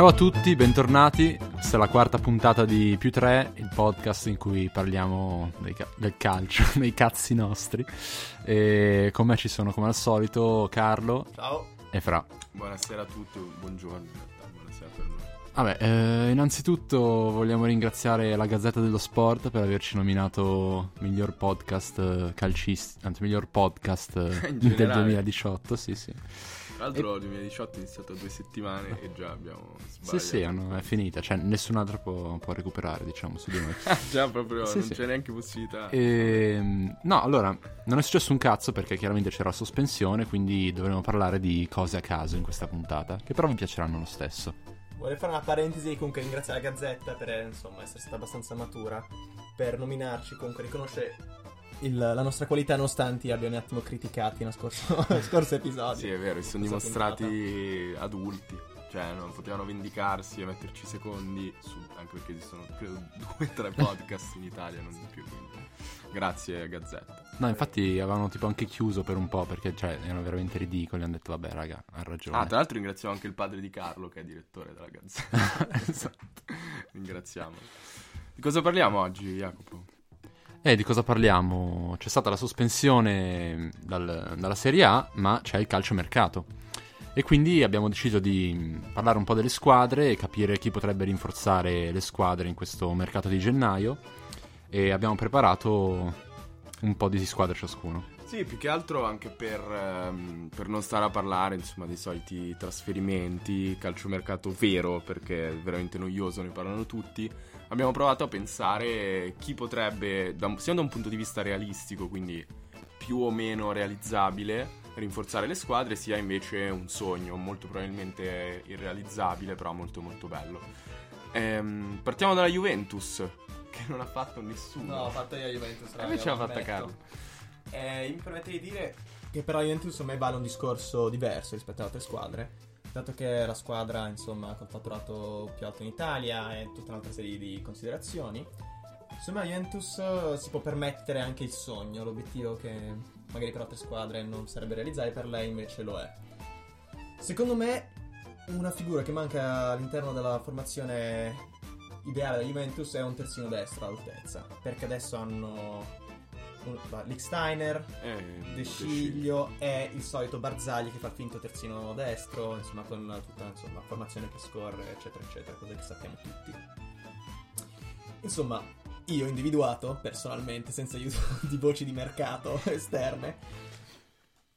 Ciao a tutti, bentornati. Questa è la quarta puntata di Più 3, il podcast in cui parliamo ca- del calcio, dei cazzi nostri. E con me ci sono come al solito Carlo. Ciao. E Fra. Buonasera a tutti, buongiorno in realtà, buonasera per noi. Vabbè, eh, innanzitutto vogliamo ringraziare la Gazzetta dello Sport per averci nominato miglior podcast calcistico, anzi miglior podcast del 2018, sì sì. Tra l'altro il 2018 è iniziato due settimane e già abbiamo Sì, sbagliato. sì, hanno- è finita, cioè nessun altro può, può recuperare, diciamo, su di noi. già proprio Sì, non sì. c'è neanche possibilità. Ehm, no, allora, non è successo un cazzo perché chiaramente c'era la sospensione, quindi dovremo parlare di cose a caso in questa puntata, che però vi piaceranno lo stesso. Vorrei fare una parentesi e comunque ringraziare la Gazzetta per insomma, essere stata abbastanza matura per nominarci, comunque riconosce il- la nostra qualità nonostante abbiano un attimo criticati nello scorso, scorso episodio. Sì, è vero, si sono dimostrati adulti. Cioè, non potevano vendicarsi e metterci secondi, su- anche perché esistono, credo, due o tre podcast in Italia, non di più. Quindi. Grazie, Gazzetta. No, infatti avevano tipo anche chiuso per un po' perché cioè, erano veramente ridicoli, hanno detto vabbè raga, ha ragione. Ah, tra l'altro ringraziamo anche il padre di Carlo, che è direttore della Gazzetta. Esatto. Ringraziamo. Di cosa parliamo oggi, Jacopo? E di cosa parliamo? C'è stata la sospensione dal- dalla Serie A, ma c'è il calciomercato. E quindi abbiamo deciso di parlare un po' delle squadre e capire chi potrebbe rinforzare le squadre in questo mercato di gennaio. E abbiamo preparato un po' di squadre ciascuno. Sì, più che altro anche per, ehm, per non stare a parlare insomma dei soliti trasferimenti, calciomercato vero, perché è veramente noioso, ne parlano tutti. Abbiamo provato a pensare chi potrebbe, da sia da un punto di vista realistico, quindi più o meno realizzabile, rinforzare le squadre, sia invece un sogno, molto probabilmente irrealizzabile, però molto molto bello. Ehm, partiamo dalla Juventus, che non ha fatto nessuno. No, ho fatto io la Juventus. raga, Invece l'ha fatta. Carlo. Eh, mi permette di dire che però la Juventus a me vale un discorso diverso rispetto alle altre squadre. Dato che è la squadra, insomma, col fatturato più alto in Italia e tutta un'altra serie di considerazioni. Insomma, Juventus eh, si può permettere anche il sogno, l'obiettivo che magari per altre squadre non sarebbe realizzare, per lei invece lo è. Secondo me, una figura che manca all'interno della formazione ideale della Juventus è un terzino destro all'altezza. Perché adesso hanno un, va, Licksteiner, Eh, De Sciglio e il solito Barzagli che fa il finto terzino destro, insomma, con tutta insomma, la formazione che scorre, eccetera, eccetera, cose che sappiamo tutti. Insomma, io ho individuato personalmente, senza aiuto di voci di mercato esterne,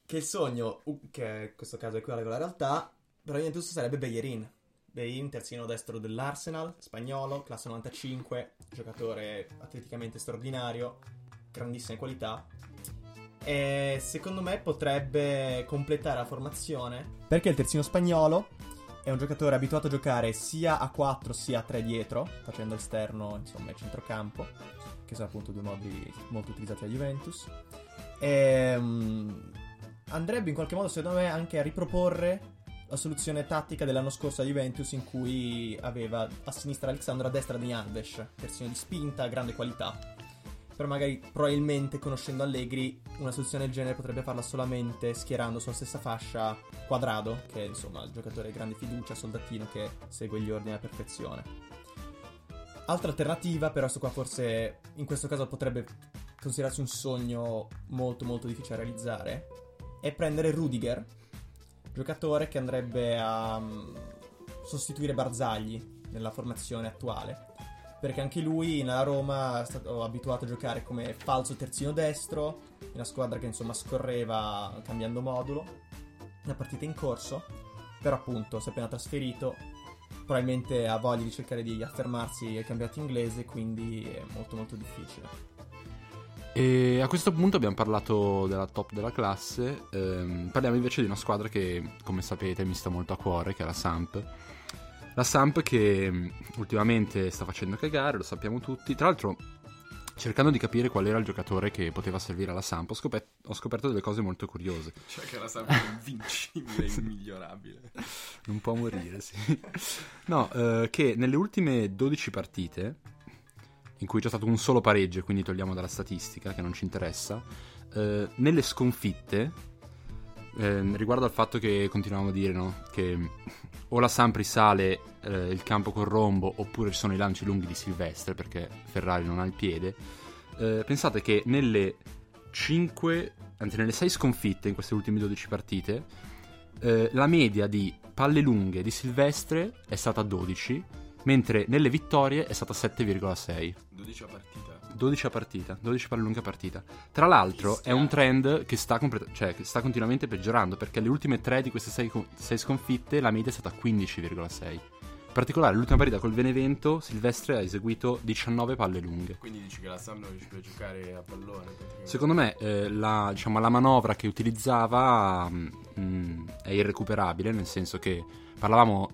che il sogno, uh, che in questo caso è equivale con la realtà, però Juventus sarebbe Bellerin. Bellerin, terzino destro dell'Arsenal, spagnolo, classe 95, giocatore atleticamente straordinario, grandissime qualità. E secondo me potrebbe completare la formazione. Perché il terzino spagnolo è un giocatore abituato a giocare sia a 4 sia a 3 dietro, facendo esterno, insomma, e centrocampo, che sono appunto due modi molto utilizzati da Juventus. E, mm, andrebbe in qualche modo, secondo me, anche a riproporre la soluzione tattica dell'anno scorso a Juventus in cui aveva a sinistra Alexandro, a destra Di Alves, terzino di spinta, grande qualità. Però magari probabilmente conoscendo Allegri una soluzione del genere potrebbe farla solamente schierando sulla stessa fascia Quadrado, che è insomma il giocatore di grande fiducia, soldatino che segue gli ordini alla perfezione. Altra alternativa, però questo qua forse in questo caso potrebbe considerarsi un sogno molto molto difficile da realizzare, è prendere Rudiger, giocatore che andrebbe a mm, sostituire Barzagli nella formazione attuale. Perché anche lui nella Roma è stato abituato a giocare come falso terzino destro, una squadra che insomma scorreva cambiando modulo, una partita in corso, però appunto si è appena trasferito, probabilmente ha voglia di cercare di affermarsi nel campionato inglese, quindi è molto molto difficile. E a questo punto abbiamo parlato della top della classe, ehm, parliamo invece di una squadra che, come sapete, mi sta molto a cuore, che è la Samp. La Samp che mh, ultimamente sta facendo cagare, lo sappiamo tutti. Tra l'altro, cercando di capire qual era il giocatore che poteva servire alla Samp, ho, scopert- ho scoperto delle cose molto curiose. Cioè che era sempre invincibile, immigliorabile. Non può morire, sì. No, eh, che nelle ultime 12 partite, in cui c'è stato un solo pareggio, quindi togliamo dalla statistica che non ci interessa, eh, nelle sconfitte ehm, riguardo al fatto che continuavamo a dire, no? Che o la Samp risale eh, il campo col rombo oppure ci sono i lanci lunghi di Silvestre perché Ferrari non ha il piede. Eh, pensate che nelle 5, anzi nelle 6 sconfitte in queste ultime 12 partite, eh, la media di palle lunghe di Silvestre è stata 12, mentre nelle vittorie è stata 7,6. 12 a partita. 12 a partita, 12 palle lunghe a partita. Tra l'altro è un trend che sta, complet- cioè, che sta continuamente peggiorando perché le ultime 3 di queste 6, sconfitte la media è stata 15,6. In particolare l'ultima partita col Benevento Silvestre ha eseguito 19 palle lunghe. Quindi dici che la Sam non più a giocare a pallone? Secondo me eh, la, diciamo, la manovra che utilizzava mh, è irrecuperabile, nel senso che parlavamo,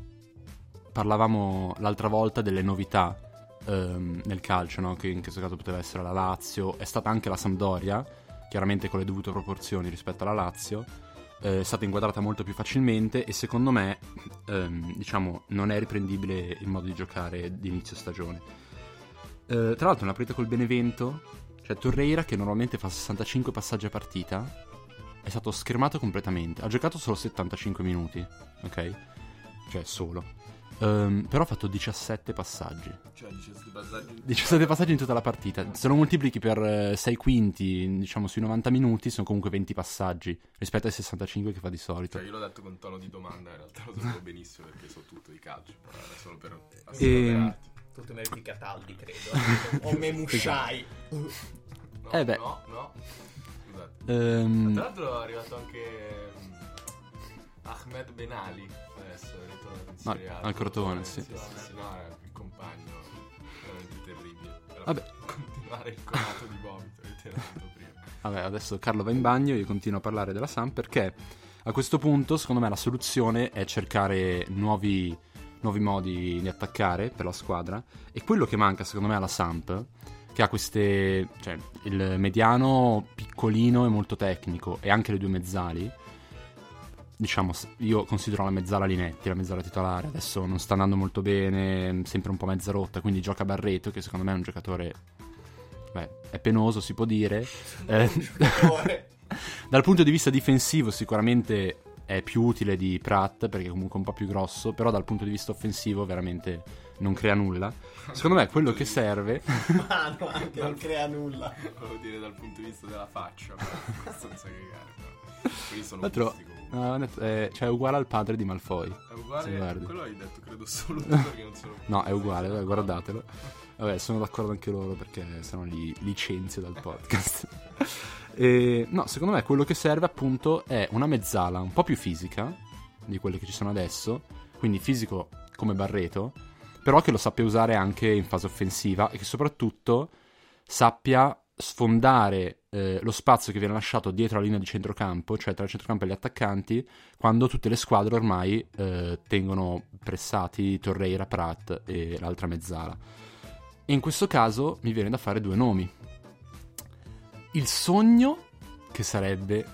parlavamo l'altra volta delle novità ehm, nel calcio, no? che in questo caso poteva essere la Lazio, è stata anche la Sampdoria, chiaramente con le dovute proporzioni rispetto alla Lazio, eh, è stata inquadrata molto più facilmente e secondo me ehm, diciamo, non è riprendibile il modo di giocare di inizio stagione. Eh, tra l'altro una partita col Benevento, cioè Torreira che normalmente fa 65 passaggi a partita, è stato schermato completamente, ha giocato solo 75 minuti, ok? Cioè solo. Ehm, però ha fatto 17 passaggi. Cioè 17 passaggi. 17 passaggi in tutta la partita. Se lo moltiplichi per eh, 6 quinti, diciamo sui 90 minuti, sono comunque 20 passaggi rispetto ai 65 che fa di solito. Cioè io l'ho detto con tono di domanda, in realtà lo sapevo benissimo perché so tutto di calcio, però era solo per Ehm, assolverati. Tutto meriti Cataldi, credo. o Memushai. No, Eh beh. no, no. Scusate. Ehm, Tra l'altro è arrivato anche Ahmed Benali adesso è ritornato in Serie A. al Crotone, sì. sì, sì, no, è il compagno veramente terribile. Però Vabbè. continuare il conato di vomito che ti era dato prima. Vabbè, adesso Carlo va in bagno, io continuo a parlare della Samp perché a questo punto, secondo me, la soluzione è cercare nuovi, nuovi modi di attaccare per la squadra. E quello che manca, secondo me, alla Samp, che ha queste. cioè il mediano piccolino e molto tecnico, e anche le due mezzali. Diciamo, io considero la mezzala Linetti, la mezzala titolare. Adesso non sta andando molto bene, sempre un po' mezza rotta. Quindi gioca Barreto, che secondo me è un giocatore. Beh, è penoso, si può dire. Eh, dal punto di vista difensivo sicuramente è più utile di Pratt perché è comunque un po' più grosso, però dal punto di vista offensivo veramente non crea nulla. Secondo me quello che serve... Mano anche non crea nulla. Volevo dire dal punto di vista della faccia, però abbastanza cagare. però. Quindi sono comunque. No, detto, è- cioè è uguale al padre di Malfoy. È uguale, quello hai detto credo solo tu perché non sono No, è uguale, vabbè, guardatelo. Vabbè, sono d'accordo anche loro perché sennò li licenzio dal podcast. E, no, secondo me quello che serve appunto è una mezzala un po' più fisica di quelle che ci sono adesso, quindi fisico come Barreto, però che lo sappia usare anche in fase offensiva e che soprattutto sappia sfondare eh, lo spazio che viene lasciato dietro la linea di centrocampo, cioè tra il centrocampo e gli attaccanti, quando tutte le squadre ormai eh, tengono pressati Torreira, Pratt e l'altra mezzala. E in questo caso mi viene da fare due nomi. Il sogno che sarebbe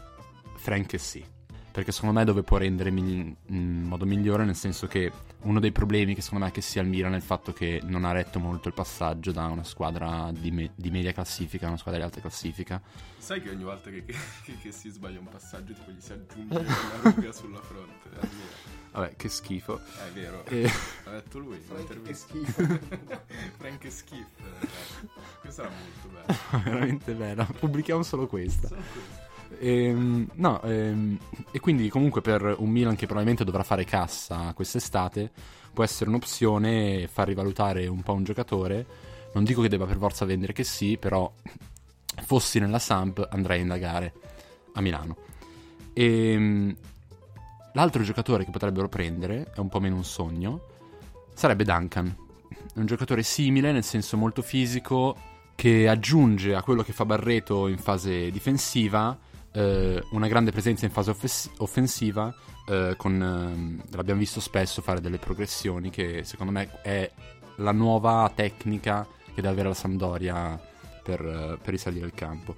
Frank e sì. Perché secondo me dove può rendere migli- in modo migliore, nel senso che uno dei problemi che secondo me che Milan è il fatto che non ha retto molto il passaggio da una squadra di, me- di media classifica a una squadra di alta classifica. Sai che ogni volta che, che- che si sbaglia un passaggio tipo gli si aggiunge una ruga sulla fronte. Vero, Vabbè, che schifo. è vero. E- l'ha detto lui. Frank, che schifo. Frank e Skiff. eh. Questa era molto bella. veramente bella. Pubblichiamo solo questa. Solo questo. Ehm, no, ehm, e quindi comunque per un Milan che probabilmente dovrà fare cassa quest'estate può essere un'opzione far rivalutare un po' un giocatore. Non dico che debba per forza vendere che sì, però fossi nella Samp andrei a indagare a Milano. Ehm, l'altro giocatore che potrebbero prendere, è un po' meno un sogno, sarebbe Duncan. È un giocatore simile, nel senso molto fisico, che aggiunge a quello che fa Barreto in fase difensiva eh, una grande presenza in fase offes- offensiva. eh, con, ehm, l'abbiamo visto spesso fare delle progressioni che secondo me è la nuova tecnica che deve avere la Sampdoria per, eh, per risalire il campo.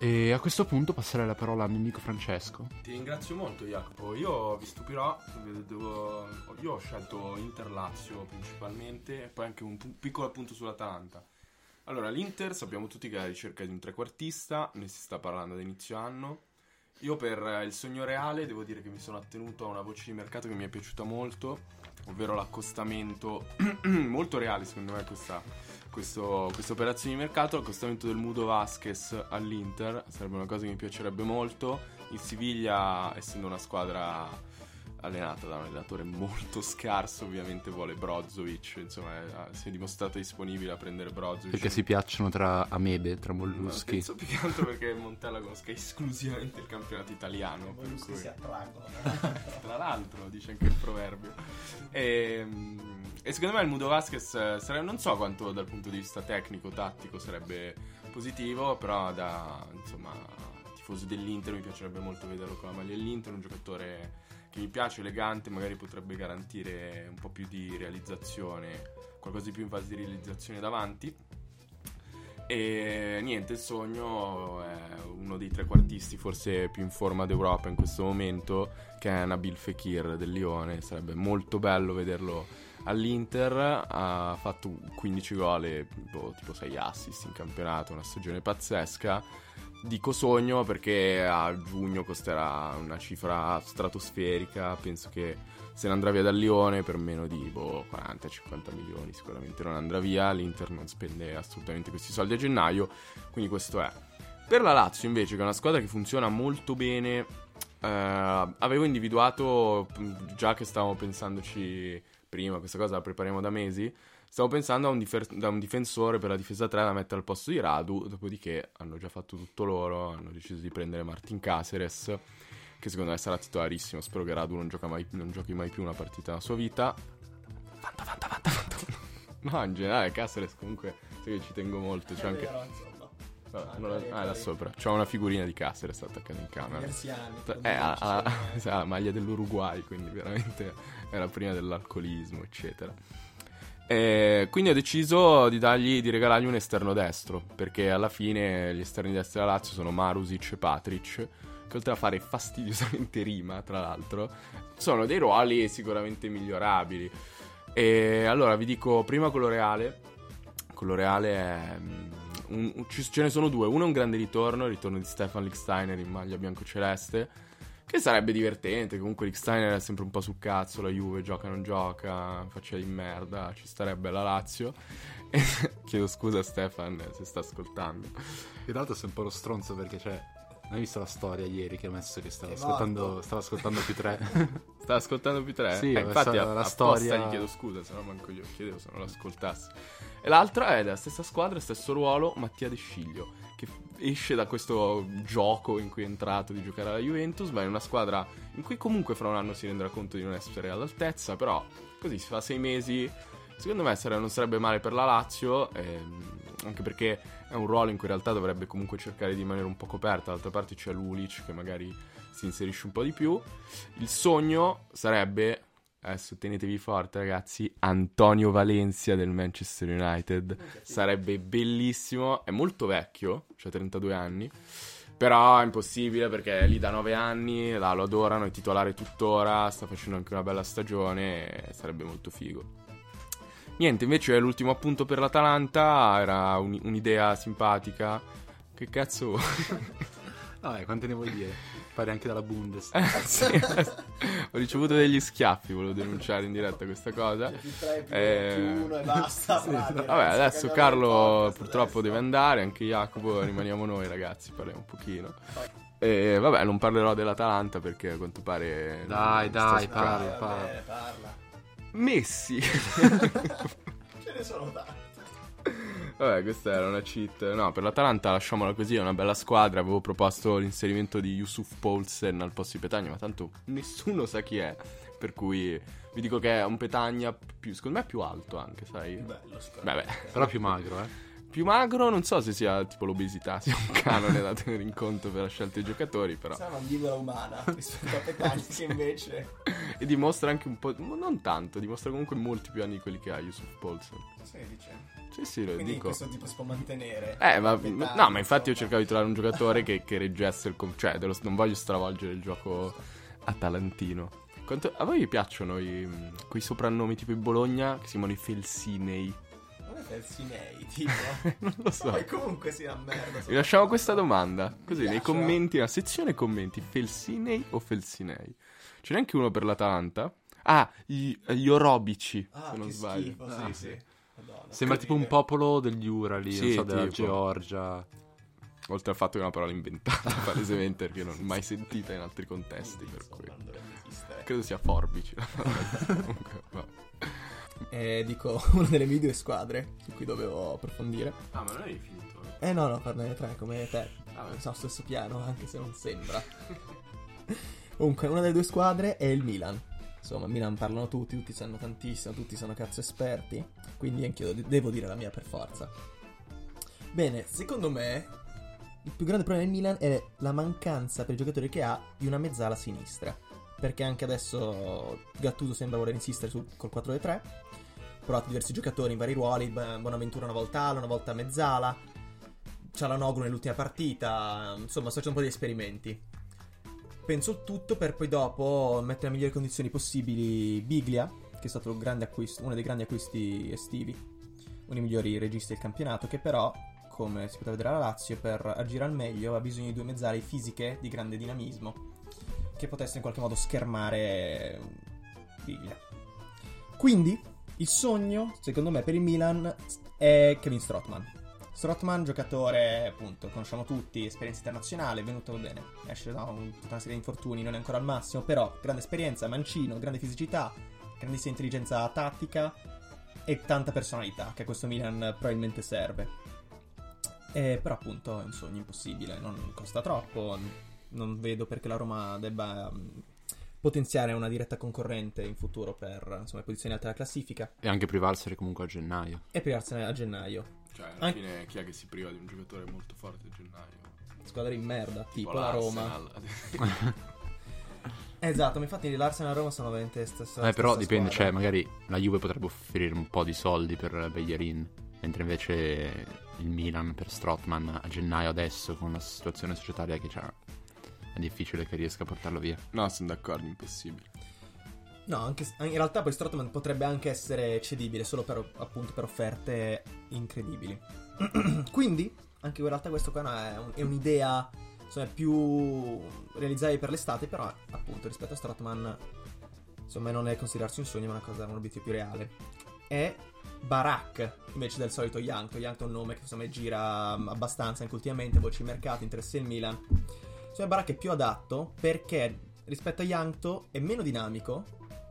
E a questo punto passerei la parola al mio amico Francesco. Ti ringrazio molto Jacopo, io vi stupirò, io ho scelto Inter-Lazio principalmente e poi anche un piccolo appunto sull'Atalanta. Allora, l'Inter sappiamo tutti che è alla ricerca di un trequartista, ne si sta parlando da inizio anno Io per eh, il sogno reale devo dire che mi sono attenuto a una voce di mercato che mi è piaciuta molto, ovvero l'accostamento molto reale secondo me questa, questo, questa operazione di mercato, l'accostamento del Mudo Vasquez all'Inter, sarebbe una cosa che mi piacerebbe molto. In Siviglia, essendo una squadra allenata da un allenatore molto scarso, ovviamente vuole Brozovic, insomma è- si è dimostrato disponibile a prendere Brozovic. Perché si piacciono tra amebe, tra Ma molluschi. Penso più che altro perché Montella conosca esclusivamente il campionato italiano. per Molluschi cui- si attraggono. tra l'altro, dice anche il proverbio. E, e secondo me il Mudo Vasquez eh, sarebbe, non so quanto dal punto di vista tecnico, tattico sarebbe positivo, però da insomma tifoso dell'Inter mi piacerebbe molto vederlo con la maglia dell'Inter, un giocatore che mi piace, elegante, magari potrebbe garantire un po' più di realizzazione, qualcosa di più in fase di realizzazione davanti. E niente, il sogno è uno dei trequartisti forse più in forma d'Europa in questo momento, che è Nabil Fekir del Lione. Sarebbe molto bello vederlo all'Inter. Ha fatto 15 gol e boh, tipo 6 assist in campionato, una stagione pazzesca. Dico sogno perché a giugno costerà una cifra stratosferica. Penso che se ne andrà via dal Lione per meno di boh, 40-50 milioni sicuramente non andrà via. L'Inter non spende assolutamente questi soldi a gennaio, quindi questo è. Per la Lazio invece, che è una squadra che funziona molto bene, eh, avevo individuato, già che stavamo pensandoci prima, questa cosa la prepariamo da mesi, stavo pensando a un, difer- da un difensore per la difesa 3 da mettere al posto di Radu, dopodiché hanno già fatto tutto loro, hanno deciso di prendere Martin Caceres, che secondo me sarà titolarissimo, spero che Radu non, gioca mai- non giochi mai più una partita nella sua vita. Fanta, fanta, fanta, fanta. No, in generale Caceres comunque, sai che ci tengo molto, c'è anche... Vero, insomma. Vabbè, non la- ah, là sopra. C'ho una figurina di Caceres attaccata in camera. Anni. Eh, ha- ha la maglia dell'Uruguay, quindi veramente era prima dell'alcolismo, eccetera. E quindi ho deciso di, dargli, di regalargli un esterno destro, perché alla fine gli esterni destri della Lazio sono Marusic e Patric, che oltre a fare fastidiosamente rima, tra l'altro, sono dei ruoli sicuramente migliorabili. E allora vi dico prima quello reale. Quello reale è... mm, un- un- ce ne sono due. Uno è un grande ritorno, il ritorno di Stefan Licksteiner in maglia bianco-celeste. Che sarebbe divertente. Comunque Licksteiner è sempre un po' sul cazzo. La Juve gioca non gioca. Faccia di merda. Ci starebbe la Lazio. Chiedo scusa a Stefan se sta ascoltando. In realtà sei un po' lo stronzo perché, cioè, hai visto la storia ieri che ha messo che stava È ascoltando, stava ascoltando più tre? Sta ascoltando più tre? Sì, Eh, è infatti la apposta storia- gli chiedo scusa, se no manco io chiedevo se non l'ascoltassi. E l'altra è della stessa squadra, stesso ruolo, Mattia De Sciglio, che esce da questo gioco in cui è entrato di giocare alla Juventus, va in una squadra in cui comunque fra un anno si renderà conto di non essere all'altezza, però così si fa sei mesi, secondo me non sarebbe male per la Lazio, ehm, anche perché è un ruolo in cui in realtà dovrebbe comunque cercare di rimanere un po' coperta, dall'altra parte c'è Lulic che magari si inserisce un po' di più. Il sogno sarebbe, adesso tenetevi forte ragazzi, Antonio Valencia del Manchester United. Sarebbe bellissimo, è molto vecchio, cioè 32 anni. Però è impossibile perché è lì da 9 anni, là lo adorano, è titolare tuttora, sta facendo anche una bella stagione, e sarebbe molto figo. Niente, invece l'ultimo appunto per l'Atalanta era un- un'idea simpatica. Che cazzo vuoi? Vabbè, quante ne vuoi dire? Pare anche dalla Bundes. Sì, Ho ricevuto degli schiaffi, volevo denunciare in diretta questa cosa. Più, Eh, più uno e basta. sì, vabbè, Vabbè, adesso Carlo purtroppo adesso. deve andare, anche Jacopo, rimaniamo noi ragazzi, parliamo un pochino. E vabbè, non parlerò dell'Atalanta perché a quanto pare... Dai, dai, parla, parla. bene, parla. Messi! Ce ne sono tanti. Vabbè, questa era una cheat. No, per l'Atalanta lasciamola così, è una bella squadra. Avevo proposto l'inserimento di Yusuf Poulsen al posto di Petagna, ma tanto nessuno sa chi è. Per cui vi dico che è un Petagna più, secondo me più alto anche, sai? Bello, sicuramente. Vabbè, Però più magro, eh. Più magro, non so se sia tipo l'obesità, sia un canone da tenere in conto per la scelta dei giocatori, però. Sarà una libera umana rispetto a Petagna che invece... E dimostra anche un po', non tanto, dimostra comunque molti più anni di quelli che ha Yusuf Poulsen. 16. Sì, sì, lo Quindi dico. questo tipo si può mantenere. Eh, ma, Petagna, no, ma infatti io cercavo di trovare un giocatore che, che reggesse il... cioè, dello- non voglio stravolgere il gioco atalantino. Quanto- a voi piacciono i, quei soprannomi tipo in Bologna che si chiamano i Felsinei? Felsinei, tipo. non lo so. Poi comunque sia una merda. Vi lasciamo questa domanda. Così nei commenti, nella sezione commenti, Felsinei o Felsinei? Ce n'è anche uno per l'Atalanta. Ah, gli, gli orobici, Ah, se non che sbaglio. schifo, Ah, sì, sì. Madonna. Sembra tipo un popolo degli Urali, Sì, non so, della tipo. Georgia. Oltre al fatto che è una parola inventata palesemente perché non l'ho mai sentita in altri contesti, per cui esistere. credo sia forbici. Comunque, va. Eh, dico una delle mie due squadre su cui dovevo approfondire. Ah, ma non hai finito? Eh no, no, parne tre come te. Ah. Siamo sullo stesso piano, anche se non sembra. Comunque, una delle due squadre è il Milan. Insomma, Milan parlano tutti, tutti sanno tantissimo, tutti sono cazzo esperti. Quindi anch'io de- devo dire la mia per forza. Bene, secondo me il più grande problema del Milan è la mancanza per i giocatori che ha di una mezzala sinistra. Perché anche adesso Gattuso sembra voler insistere su, col 4-3. Provato diversi giocatori in vari ruoli. Bonaventura una volta ala, una volta mezzala. Cialanoglu nell'ultima partita. Insomma, sto facendo un po' di esperimenti. Penso tutto per poi dopo mettere nelle migliori condizioni possibili Biglia, che è stato acquisto- uno dei grandi acquisti estivi, uno dei migliori registi del campionato, che però, come si poteva vedere alla Lazio, per agire al meglio ha bisogno di due mezzali fisiche di grande dinamismo, che potessero in qualche modo schermare Biglia. Quindi, il sogno, secondo me, per il Milan è Kevin Strottman. Strottman, giocatore, appunto, conosciamo tutti, esperienza internazionale, è venuto bene, esce da un- tutta una serie di infortuni, non è ancora al massimo, però grande esperienza, mancino, grande fisicità, grandissima intelligenza tattica e tanta personalità, che a questo Milan probabilmente serve. Eh, però appunto è un sogno impossibile, non costa troppo, non vedo perché la Roma debba potenziare una diretta concorrente in futuro per insomma, posizioni alte della classifica E anche privarsene comunque a gennaio. e privarsene a gennaio. Cioè, alla An- fine chi è che si priva di un giocatore molto forte a gennaio? Squadra in merda, tipo, Tipo la Roma. Esatto, ma infatti l'Arsenal e la Roma sono veramente stessa Eh, però stessa dipende, cioè, squadra. magari la Juve potrebbe offrire un po' di soldi per Bellerin, mentre invece il Milan per Strottman a gennaio adesso, con la situazione societaria che c'ha, è difficile che riesca a portarlo via. no, sono d'accordo, impossibile. No, anche, in realtà poi Strottman potrebbe anche essere cedibile solo per, appunto, per offerte incredibili. Quindi, anche in realtà questo qua no, è, un- è un'idea insomma, più realizzabile per l'estate, però appunto rispetto a Strottman insomma non è considerarsi un sogno, ma una cosa, un obiettivo più reale. È Barak invece del solito Yankto. Yankto è un nome che insomma gira abbastanza anche ultimamente, voci di mercato, interessi il Milan. Insomma, Barak è più adatto perché rispetto a Yankto è meno dinamico,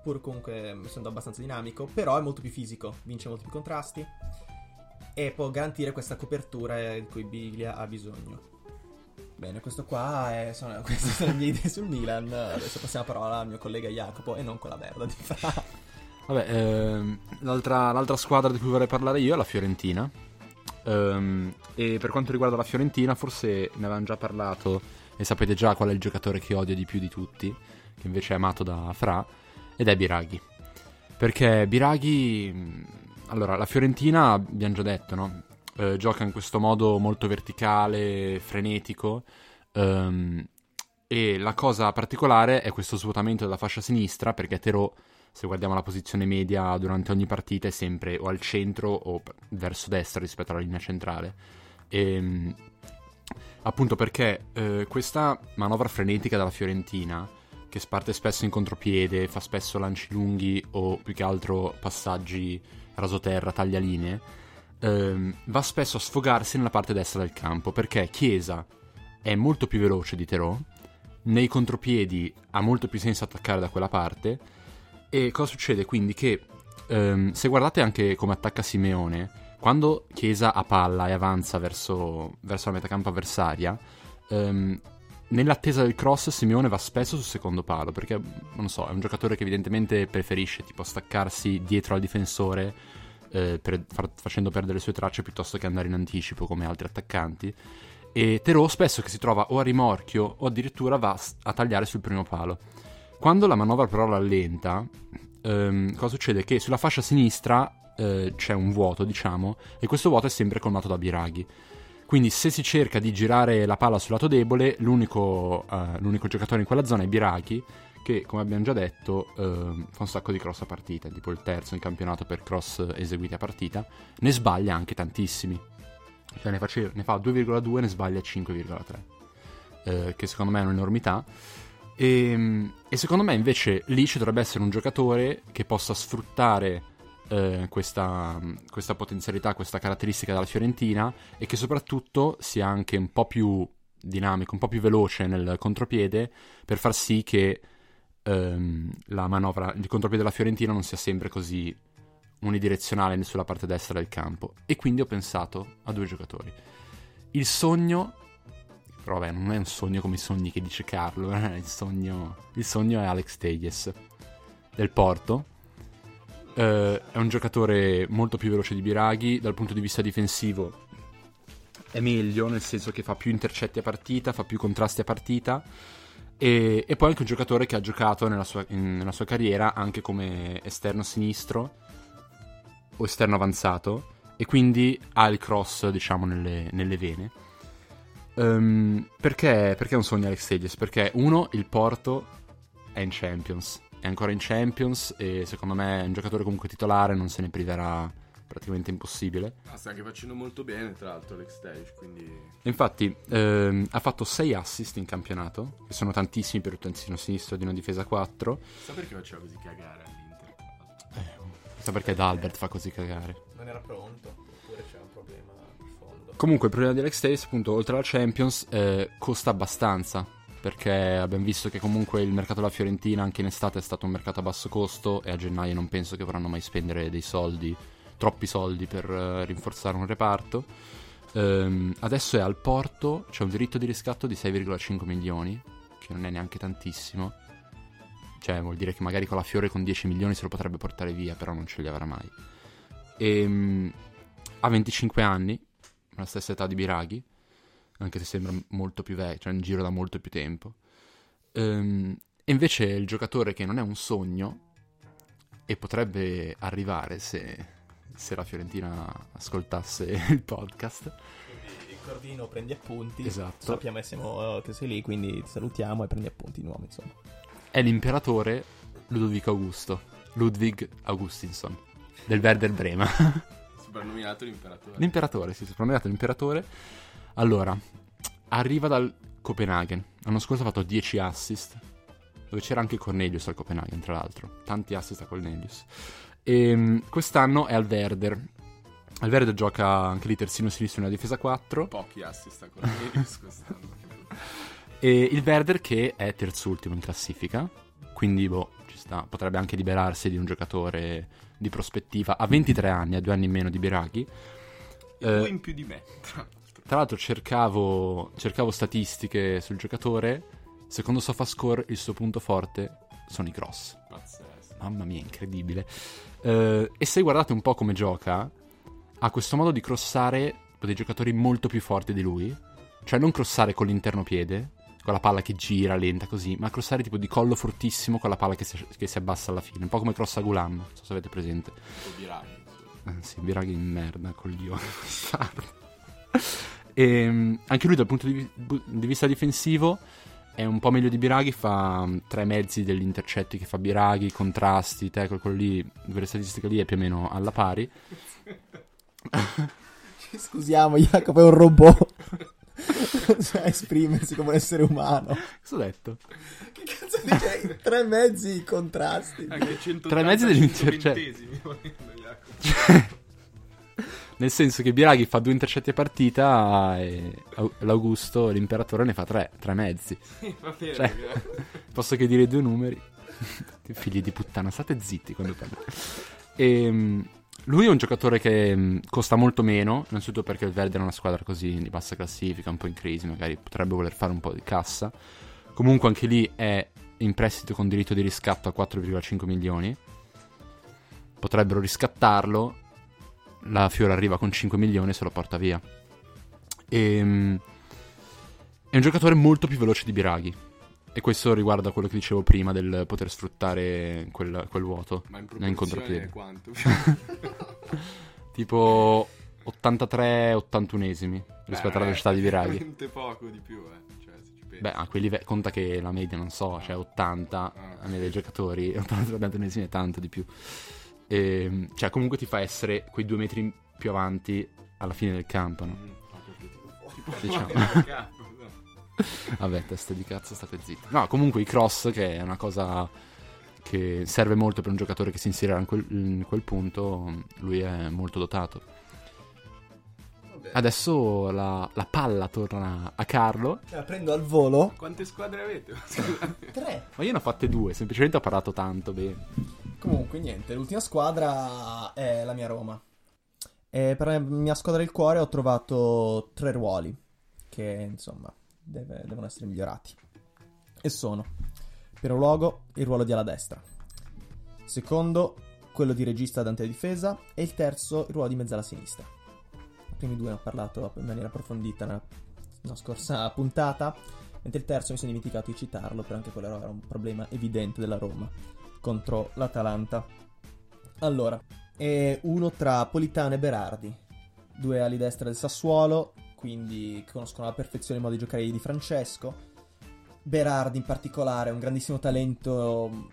pur comunque essendo abbastanza dinamico, però è molto più fisico, vince molti più contrasti e può garantire questa copertura di cui Biglia ha bisogno. Bene, questo qua è, sono, queste sono le mie idee sul Milan. Adesso passiamo la parola al mio collega Jacopo e non quella merda di Fra. Vabbè, ehm, l'altra, l'altra squadra di cui vorrei parlare io è la Fiorentina. Ehm, e per quanto riguarda la Fiorentina, forse ne avevamo già parlato e sapete già qual è il giocatore che odio di più di tutti, che invece è amato da Fra, ed è Biraghi. Perché Biraghi... mh, Allora, la Fiorentina, abbiamo già detto, no? Eh, gioca in questo modo molto verticale, frenetico. ehm, e la cosa particolare è questo svuotamento della fascia sinistra, perché Terò se guardiamo la posizione media durante ogni partita è sempre o al centro o verso destra rispetto alla linea centrale. E, appunto perché eh, questa manovra frenetica della Fiorentina, che parte spesso in contropiede, fa spesso lanci lunghi o più che altro passaggi rasoterra, taglialinee, ehm, va spesso a sfogarsi nella parte destra del campo, perché Chiesa è molto più veloce di Terò, nei contropiedi ha molto più senso attaccare da quella parte, e cosa succede quindi? Che ehm, se guardate anche come attacca Simeone, quando Chiesa ha palla e avanza verso, verso la metacampo avversaria, ehm, nell'attesa del cross Simeone va spesso sul secondo palo, perché non so, è un giocatore che evidentemente preferisce tipo staccarsi dietro al difensore eh, per- far- facendo perdere le sue tracce piuttosto che andare in anticipo come altri attaccanti. E Terò spesso che si trova o a rimorchio o addirittura va a tagliare sul primo palo. Quando la manovra però rallenta, ehm, cosa succede? Che sulla fascia sinistra eh, c'è un vuoto, diciamo, e questo vuoto è sempre colmato da Biraghi. Quindi se si cerca di girare la palla sul lato debole, l'unico, eh, l'unico giocatore in quella zona è Biraghi, che, come abbiamo già detto, eh, fa un sacco di cross a partita, tipo il terzo in campionato per cross eseguiti a partita, ne sbaglia anche tantissimi. Cioè ne, face- ne fa 2,2 ne sbaglia 5,3, eh, che secondo me è un'enormità. E, e, secondo me invece lì ci dovrebbe essere un giocatore che possa sfruttare eh, questa, questa, potenzialità, questa caratteristica della Fiorentina e che soprattutto sia anche un po' più dinamico, un po' più veloce nel contropiede per far sì che ehm, la manovra, il contropiede della Fiorentina non sia sempre così unidirezionale sulla parte destra del campo. E quindi ho pensato a due giocatori. Il sogno, però vabbè, non è un sogno come i sogni che dice Carlo, eh? il, sogno, il sogno è Alex Tejes del Porto. Uh, è un giocatore molto più veloce di Biraghi, dal punto di vista difensivo è meglio, nel senso che fa più intercetti a partita, fa più contrasti a partita. E, e poi anche un giocatore che ha giocato nella sua, in, nella sua carriera anche come esterno sinistro o esterno avanzato e quindi ha il cross, diciamo, nelle, nelle vene. Um, perché, perché è un sogno Alex Telles? Perché uno, il Porto è in Champions, è ancora in Champions e secondo me è un giocatore comunque titolare, non se ne priverà praticamente impossibile. Ah, sta anche facendo molto bene, tra l'altro, Alex Telles, quindi... Infatti, ehm, ha fatto 6 assist in campionato, che sono tantissimi per un terzino sinistro di una difesa 4. Sa perché faceva così cagare all'Inter? Eh, sa perché D'Albert fa così cagare. Non era pronto, oppure c'era un problema di fondo. Comunque, il problema di Alex Telles, appunto, oltre alla Champions, eh, costa abbastanza perché abbiamo visto che comunque il mercato della Fiorentina anche in estate è stato un mercato a basso costo e a gennaio non penso che vorranno mai spendere dei soldi troppi soldi per uh, rinforzare un reparto. Um, adesso è al porto, c'è un diritto di riscatto di 6,5 milioni, che non è neanche tantissimo. Cioè, vuol dire che magari con la Fiore con 10 milioni se lo potrebbe portare via, però non ce li avrà mai. E, um, ha 25 anni, la stessa età di Biraghi, anche se sembra molto più vecchio, cioè in giro da molto più tempo. Um, e invece il giocatore che non è un sogno e potrebbe arrivare se se la Fiorentina ascoltasse il podcast. Quindi Cordino prendi appunti. Esatto. Sappiamo siamo, che sei lì, quindi ti salutiamo e prendi appunti di nuovo, insomma. È l'imperatore Ludovico Augusto, Ludwig Augustinson, del Werder Brema. Soprannominato l'imperatore. L'imperatore, sì, soprannominato l'imperatore. Allora, arriva dal Copenaghen. L'anno scorso ha fatto 10 assist, dove c'era anche Cornelius al Copenaghen, tra l'altro. Tanti assist a Cornelius. E ehm, quest'anno è al Werder. Al Werder gioca anche lì terzino sinistro nella difesa 4. Pochi assist a Cornelius quest'anno. e il Werder che è terzultimo in classifica. Quindi, boh, ci sta. Potrebbe anche liberarsi di un giocatore di prospettiva. Ha 23 anni, ha due anni in meno di Biraghi. Eh, due in più di me, tra l'altro. Cercavo, cercavo statistiche sul giocatore. Secondo SofaScore il suo punto forte sono i cross. Pazzesco. Mamma mia, incredibile. Uh, e se guardate un po' come gioca, ha questo modo di crossare dei giocatori molto più forti di lui. Cioè non crossare con l'interno piede, con la palla che gira lenta così, ma crossare tipo di collo fortissimo con la palla che si, che si abbassa alla fine. Un po' come crossa Gulam, non so se avete presente. O Biraghi. Eh, sì, Biraghi in merda, coglione. e ehm, anche lui dal punto di, di vista difensivo è un po' meglio di Biraghi, fa mm, tre mezzi degli intercetti che fa Biraghi, contrasti, tackle, quello lì, quelle statistiche lì è più o meno alla pari. Scusiamo, Jacopo è un robot. cioè, esprimersi come un essere umano. Cosa ho detto? Che cazzo dici? tre mezzi contrasti. Anche 180, tre mezzi degli intercetti. Nel senso che Biraghi fa due intercetti a partita e l'Augusto, l'imperatore, ne fa tre, tre mezzi. Va bene, cioè, posso che dire due numeri? Figli di puttana, state zitti quando parlo. E, ehm, lui è un giocatore che mm, costa molto meno, innanzitutto perché il Verde è una squadra così di bassa classifica, un po' in crisi, magari potrebbe voler fare un po' di cassa. Comunque anche lì è in prestito con diritto di riscatto a 4,5 milioni. Potrebbero riscattarlo la Fiora arriva con 5 milioni e se lo porta via. E, ehm, è un giocatore molto più veloce di Biraghi. E questo riguarda quello che dicevo prima del poter sfruttare quel, quel vuoto. Ma in proporzione quanto? tipo 83-81esimi rispetto Beh, alla velocità di Biraghi. Veramente poco di più, eh. Cioè, se ci Beh, a quei livelli, conta che la media, non so, cioè 80 Ah. a media dei giocatori, 80 centesimi è tanto di più. E, cioè, comunque ti fa essere quei due metri più avanti alla fine del campo, no? Mm. Diciamo. Vabbè, teste di cazzo, state zitti. No, comunque i cross, che è una cosa che serve molto per un giocatore che si inserirà in quel, in quel punto, lui è molto dotato. Vabbè. Adesso la, la palla torna a Carlo, La prendo al volo. Quante squadre avete? Tre. ma io ne ho fatte due, semplicemente ho parlato tanto bene. Comunque, niente, l'ultima squadra è la mia Roma. E per la mia squadra del cuore ho trovato tre ruoli che, insomma, deve- devono essere migliorati. E sono, primo luogo, il ruolo di ala destra. Secondo, quello di regista Dante difesa. E il terzo, il ruolo di mezzala sinistra. I primi due ne ho parlato in maniera approfondita nella, nella scorsa puntata. Mentre il terzo mi sono dimenticato di citarlo, però anche quello era un problema evidente della Roma contro l'Atalanta. Allora, è uno tra Politano e Berardi, due ali destra del Sassuolo, quindi che conoscono alla perfezione il modo di giocare di Francesco. Berardi in particolare è un grandissimo talento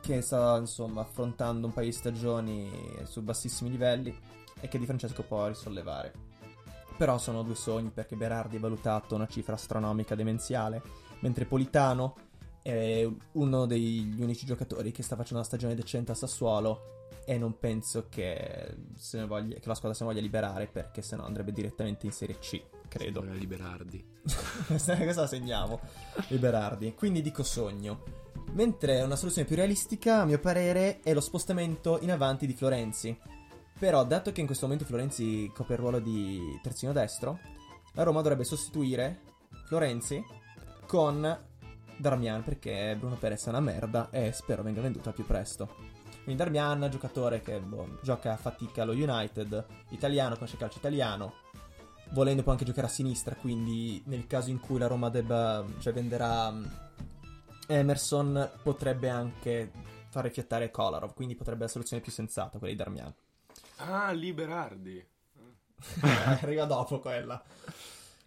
che sta insomma affrontando un paio di stagioni su bassissimi livelli e che Di Francesco può risollevare. Però sono due sogni perché Berardi è valutato una cifra astronomica demenziale, mentre Politano è uno degli unici giocatori che sta facendo una stagione decente a Sassuolo e non penso che, se ne voglia- che la squadra se ne voglia liberare perché sennò andrebbe direttamente in Serie C, credo. Voleva liberardi. questa, questa la segniamo, Liberardi. Quindi dico sogno. Mentre una soluzione più realistica, a mio parere, è lo spostamento in avanti di Florenzi. Però, dato che in questo momento Florenzi copre il ruolo di terzino destro, la Roma dovrebbe sostituire Florenzi con Darmian perché Bruno Perez è una merda e spero venga venduto al più presto. Quindi Darmian, giocatore che boh, gioca a fatica allo United, italiano, conosce il calcio italiano, volendo può anche giocare a sinistra, quindi nel caso in cui la Roma debba, cioè venderà Emerson, potrebbe anche far rifiattare Kolarov, quindi potrebbe essere la soluzione più sensata, quella di Darmian. Ah, Liberardi. Arriva dopo quella.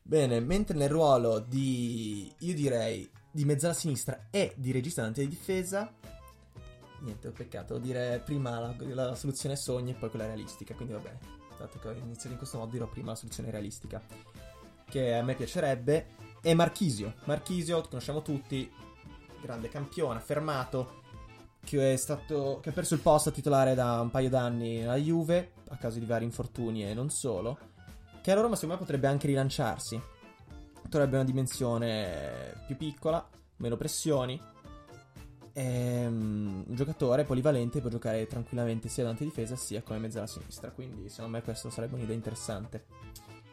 Bene, mentre nel ruolo di, io direi, di mezzala sinistra e di regista davanti di difesa, niente, ho peccato, dire prima la, la soluzione sogni e poi quella realistica, quindi vabbè, dato che ho iniziato in questo modo dirò prima la soluzione realistica, che a me piacerebbe, è Marchisio. Marchisio, conosciamo tutti, grande campione, affermato, che stato che ha perso il posto a titolare da un paio d'anni alla Juve a causa di vari infortuni e non solo che alla Roma secondo me potrebbe anche rilanciarsi potrebbe una dimensione più piccola meno pressioni è un giocatore polivalente può giocare tranquillamente sia davanti difesa sia come mezzala sinistra quindi secondo me questo sarebbe un'idea interessante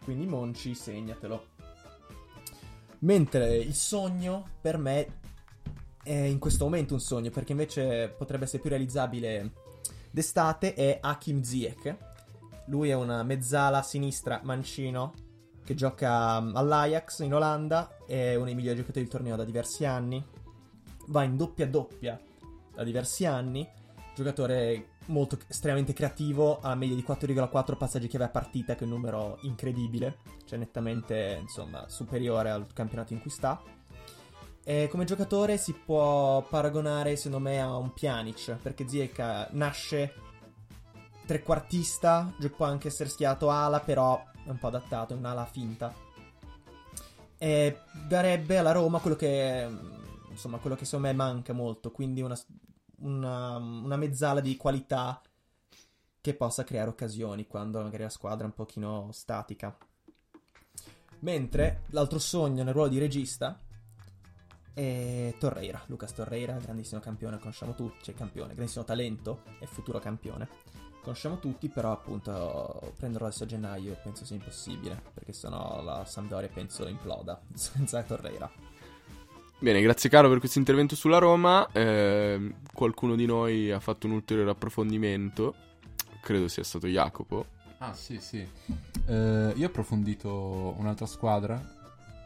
quindi Monci segnatelo mentre il sogno per me è in questo momento un sogno, perché invece potrebbe essere più realizzabile d'estate, è Hakim Ziyech. Lui è una mezzala sinistra mancino che gioca all'Ajax in Olanda, è uno dei migliori giocatori del torneo da diversi anni, va in doppia doppia da diversi anni, giocatore molto estremamente creativo, ha media di 4,4 passaggi chiave a partita, che è un numero incredibile, cioè nettamente insomma superiore al campionato in cui sta. E come giocatore si può paragonare, secondo me, a un Pjanic, perché Ziyech nasce trequartista, può anche essere schiato ala, però è un po' adattato, è un'ala finta. E darebbe alla Roma quello che, insomma, quello che secondo me manca molto, quindi una, una, una mezzala di qualità che possa creare occasioni quando magari la squadra è un pochino statica. Mentre l'altro sogno nel ruolo di regista e Torreira, Lucas Torreira, grandissimo campione, conosciamo tutti, cioè campione, grandissimo talento e futuro campione. Conosciamo tutti, però appunto prenderlo adesso a gennaio penso sia impossibile, perché sennò la Sampdoria penso imploda senza Torreira. Bene, grazie caro per questo intervento sulla Roma. Eh, qualcuno di noi ha fatto un ulteriore approfondimento. Credo sia stato Jacopo. Ah, sì, sì. Eh, io ho approfondito un'altra squadra.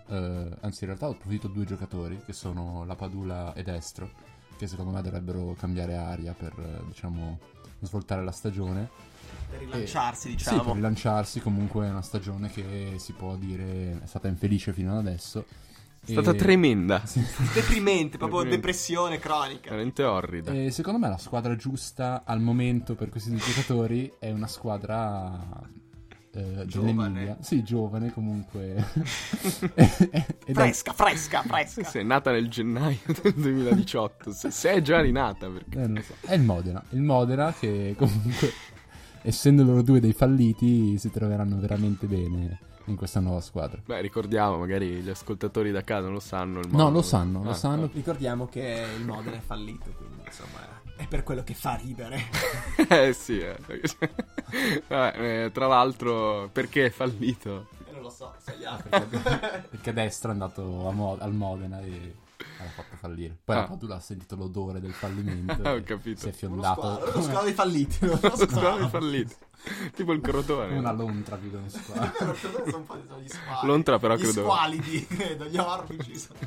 eh, anzi, in realtà ho approfondito due giocatori che sono la Padula e Destro. Che secondo me dovrebbero cambiare aria per, eh, diciamo, svoltare la stagione. Per rilanciarsi, Sì, per rilanciarsi. Comunque è una stagione che si può dire è stata infelice fino ad adesso. È stata E- tremenda. Deprimente, proprio Deprimente. depressione cronica. Veramente orrida. E secondo me la squadra giusta al momento per questi due giocatori è una squadra eh, Giovane. dell'Emilia. Sì, giovane comunque. È- Fresca, fresca, fresca. Se è nata nel gennaio del 2018, se, se è già rinata perché... eh, non lo so. È il Modena. Il Modena che comunque, essendo loro due dei falliti, si troveranno veramente bene in questa nuova squadra. Beh, ricordiamo, magari gli ascoltatori da casa non lo sanno. il No, lo sanno, lo Ah, sanno. Ricordiamo che il Modena è fallito, quindi insomma è per quello che fa ridere. Eh sì, eh. Vabbè, eh, tra l'altro, perché è fallito? Eh, non lo so, sai gli altri. Perché, perché a destra è andato a Mo- al Modena e l'ha fatto fallire. Poi Ah. la Padula ha sentito l'odore del fallimento. Ho e capito. Si è fiondato uno squadro di falliti. Uno Squadra squadro di fallito. Tipo il crotone. una lontra più che uno che sono un po' di- gli squali. Lontra però Gli credo- squalidi, credo, gli orbici. sono-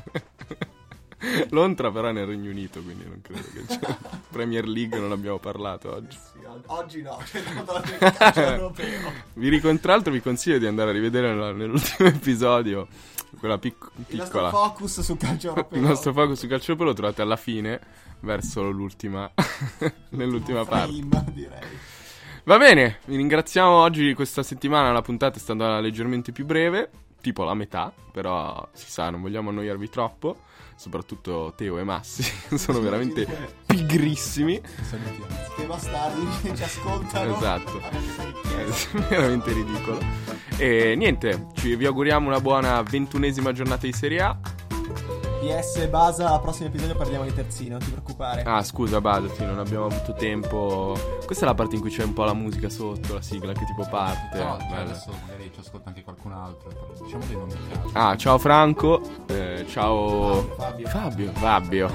Lontra però è nel Regno Unito, quindi non credo che c'è. Premier League non abbiamo parlato oggi. Sì, o- oggi no, la calcio europeo. Vi ricon- tra l'altro vi consiglio di andare a rivedere nell'ultimo episodio quella pic- Il nostro piccola. focus sul calcio europeo. Il nostro focus sul calcio europeo lo trovate alla fine, verso l'ultima, nell'ultima parte. Frame, direi. Va bene, vi ringraziamo oggi questa settimana, la puntata è stata leggermente più breve, tipo la metà, però si sa, non vogliamo annoiarvi troppo, soprattutto Teo e Massi, sono veramente pigrissimi. Che bastardi che ci ascoltano. Esatto. È veramente ridicolo. E niente, ci, vi auguriamo una buona ventunesima giornata di Serie A. PS Basa, al prossimo episodio parliamo di terzino, non ti preoccupare. Ah, scusa, Badati, non abbiamo avuto tempo. Questa è la parte in cui c'è un po' la musica sotto, la sigla che tipo parte. No, cioè, Bella. adesso magari ci ascolta anche qualcun altro. Diciamo dei nomi caso. Ah, ciao Franco. Eh, ciao Fabio. Fabio. Fabio.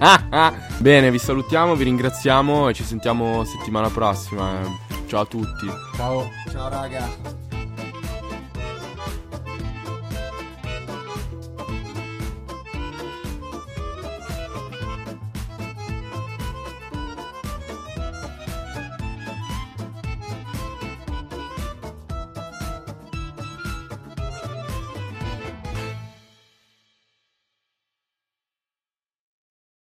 Bene, vi salutiamo, vi ringraziamo e ci sentiamo settimana prossima. Ciao a tutti. Ciao. Ciao raga.